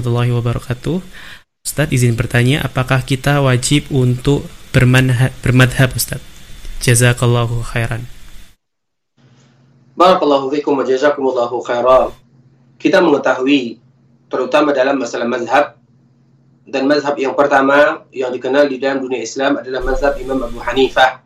warahmatullahi wabarakatuh. Ustadz izin bertanya, apakah kita wajib untuk bermadhab Ustadz? Jazakallahu khairan. Barakallahu fikum wa jazakumullahu khairan. Kita mengetahui terutama dalam masalah mazhab dan mazhab yang pertama yang dikenal di dalam dunia Islam adalah mazhab Imam Abu Hanifah.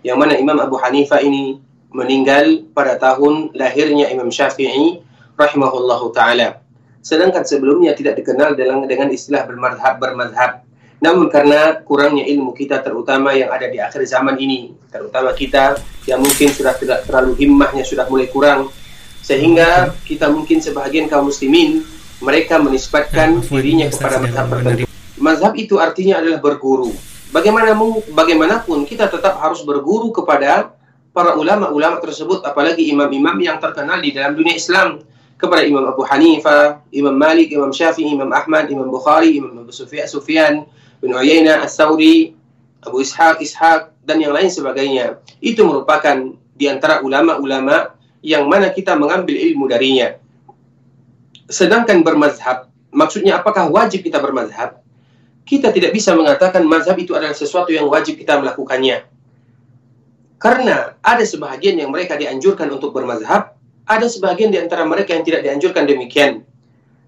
Yang mana Imam Abu Hanifah ini meninggal pada tahun lahirnya Imam Syafi'i rahimahullahu taala. Sedangkan sebelumnya tidak dikenal dengan dengan istilah bermadhab bermadhab. Namun karena kurangnya ilmu kita terutama yang ada di akhir zaman ini, terutama kita yang mungkin sudah tidak terlalu himmahnya sudah mulai kurang, sehingga kita mungkin sebahagian kaum muslimin mereka menisbatkan dirinya kepada mazhab tertentu. Mazhab itu artinya adalah berguru. Bagaimanapun, bagaimanapun kita tetap harus berguru kepada para ulama-ulama tersebut, apalagi imam-imam yang terkenal di dalam dunia Islam kepada Imam Abu Hanifah, Imam Malik, Imam Syafi'i, Imam Ahmad, Imam Bukhari, Imam Abu Sufyan, Sufyan bin Uyainah, As-Sauri, Abu Ishaq, Ishaq, dan yang lain sebagainya. Itu merupakan di antara ulama-ulama yang mana kita mengambil ilmu darinya. Sedangkan bermazhab, maksudnya apakah wajib kita bermazhab? Kita tidak bisa mengatakan mazhab itu adalah sesuatu yang wajib kita melakukannya. Karena ada sebahagian yang mereka dianjurkan untuk bermazhab, ada sebagian di antara mereka yang tidak dianjurkan demikian.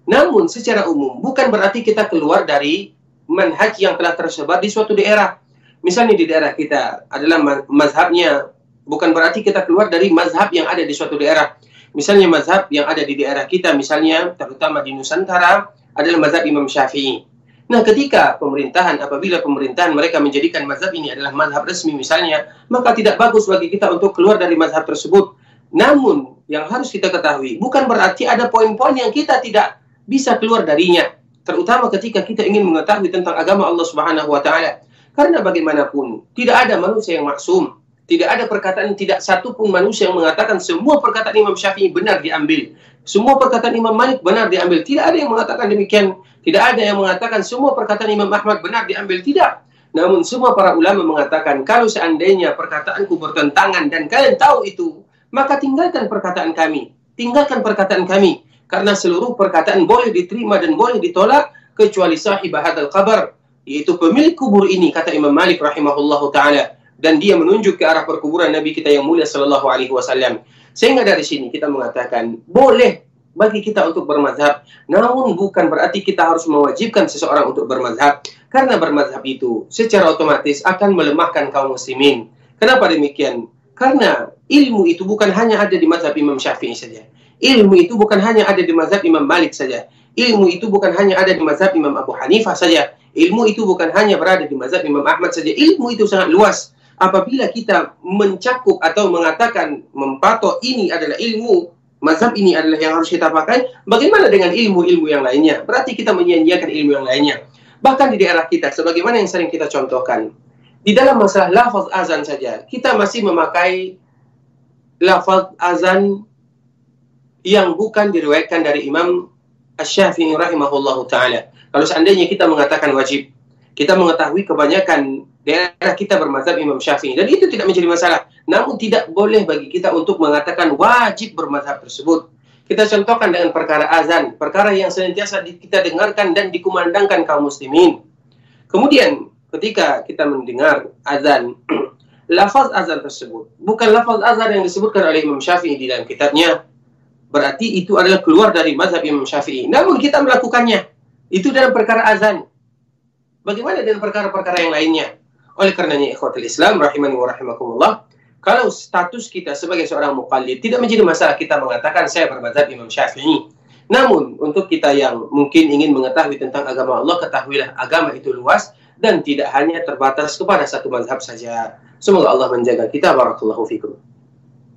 Namun secara umum bukan berarti kita keluar dari manhaj yang telah tersebar di suatu daerah. Misalnya di daerah kita adalah mazhabnya bukan berarti kita keluar dari mazhab yang ada di suatu daerah. Misalnya mazhab yang ada di daerah kita misalnya terutama di Nusantara adalah mazhab Imam Syafi'i. Nah, ketika pemerintahan apabila pemerintahan mereka menjadikan mazhab ini adalah mazhab resmi misalnya, maka tidak bagus bagi kita untuk keluar dari mazhab tersebut. Namun yang harus kita ketahui bukan berarti ada poin-poin yang kita tidak bisa keluar darinya. Terutama ketika kita ingin mengetahui tentang agama Allah Subhanahu wa taala. Karena bagaimanapun tidak ada manusia yang maksum. Tidak ada perkataan tidak satu pun manusia yang mengatakan semua perkataan Imam Syafi'i benar diambil. Semua perkataan Imam Malik benar diambil. Tidak ada yang mengatakan demikian. Tidak ada yang mengatakan semua perkataan Imam Ahmad benar diambil. Tidak. Namun semua para ulama mengatakan kalau seandainya perkataanku bertentangan dan kalian tahu itu maka tinggalkan perkataan kami. Tinggalkan perkataan kami. Karena seluruh perkataan boleh diterima dan boleh ditolak kecuali sahib hadal kabar. Yaitu pemilik kubur ini, kata Imam Malik rahimahullahu ta'ala. Dan dia menunjuk ke arah perkuburan Nabi kita yang mulia sallallahu alaihi wasallam. Sehingga dari sini kita mengatakan, boleh bagi kita untuk bermazhab. Namun bukan berarti kita harus mewajibkan seseorang untuk bermazhab. Karena bermazhab itu secara otomatis akan melemahkan kaum muslimin. Kenapa demikian? Karena ilmu itu bukan hanya ada di mazhab Imam Syafi'i saja. Ilmu itu bukan hanya ada di mazhab Imam Malik saja. Ilmu itu bukan hanya ada di mazhab Imam Abu Hanifah saja. Ilmu itu bukan hanya berada di mazhab Imam Ahmad saja. Ilmu itu sangat luas. Apabila kita mencakup atau mengatakan mempatok ini adalah ilmu, mazhab ini adalah yang harus kita pakai, bagaimana dengan ilmu-ilmu yang lainnya? Berarti kita menyia-nyiakan ilmu yang lainnya. Bahkan di daerah kita, sebagaimana yang sering kita contohkan, di dalam masalah lafaz azan saja, kita masih memakai lafaz azan yang bukan diriwayatkan dari Imam Asy-Syafi'i rahimahullahu taala. Kalau seandainya kita mengatakan wajib, kita mengetahui kebanyakan daerah kita bermazhab Imam Syafi'i dan itu tidak menjadi masalah. Namun tidak boleh bagi kita untuk mengatakan wajib bermazhab tersebut. Kita contohkan dengan perkara azan, perkara yang senantiasa kita dengarkan dan dikumandangkan kaum muslimin. Kemudian ketika kita mendengar azan, lafaz azan tersebut bukan lafaz azan yang disebutkan oleh Imam Syafi'i di dalam kitabnya, berarti itu adalah keluar dari mazhab Imam Syafi'i. Namun kita melakukannya, itu dalam perkara azan. Bagaimana dengan perkara-perkara yang lainnya? Oleh karenanya ikhwatul Islam rahimani wa rahimakumullah, kalau status kita sebagai seorang muqallid tidak menjadi masalah kita mengatakan saya bermazhab Imam Syafi'i. Namun untuk kita yang mungkin ingin mengetahui tentang agama Allah, ketahuilah agama itu luas dan tidak hanya terbatas kepada satu mazhab saja. Semoga Allah menjaga kita. Barakallahu fikum.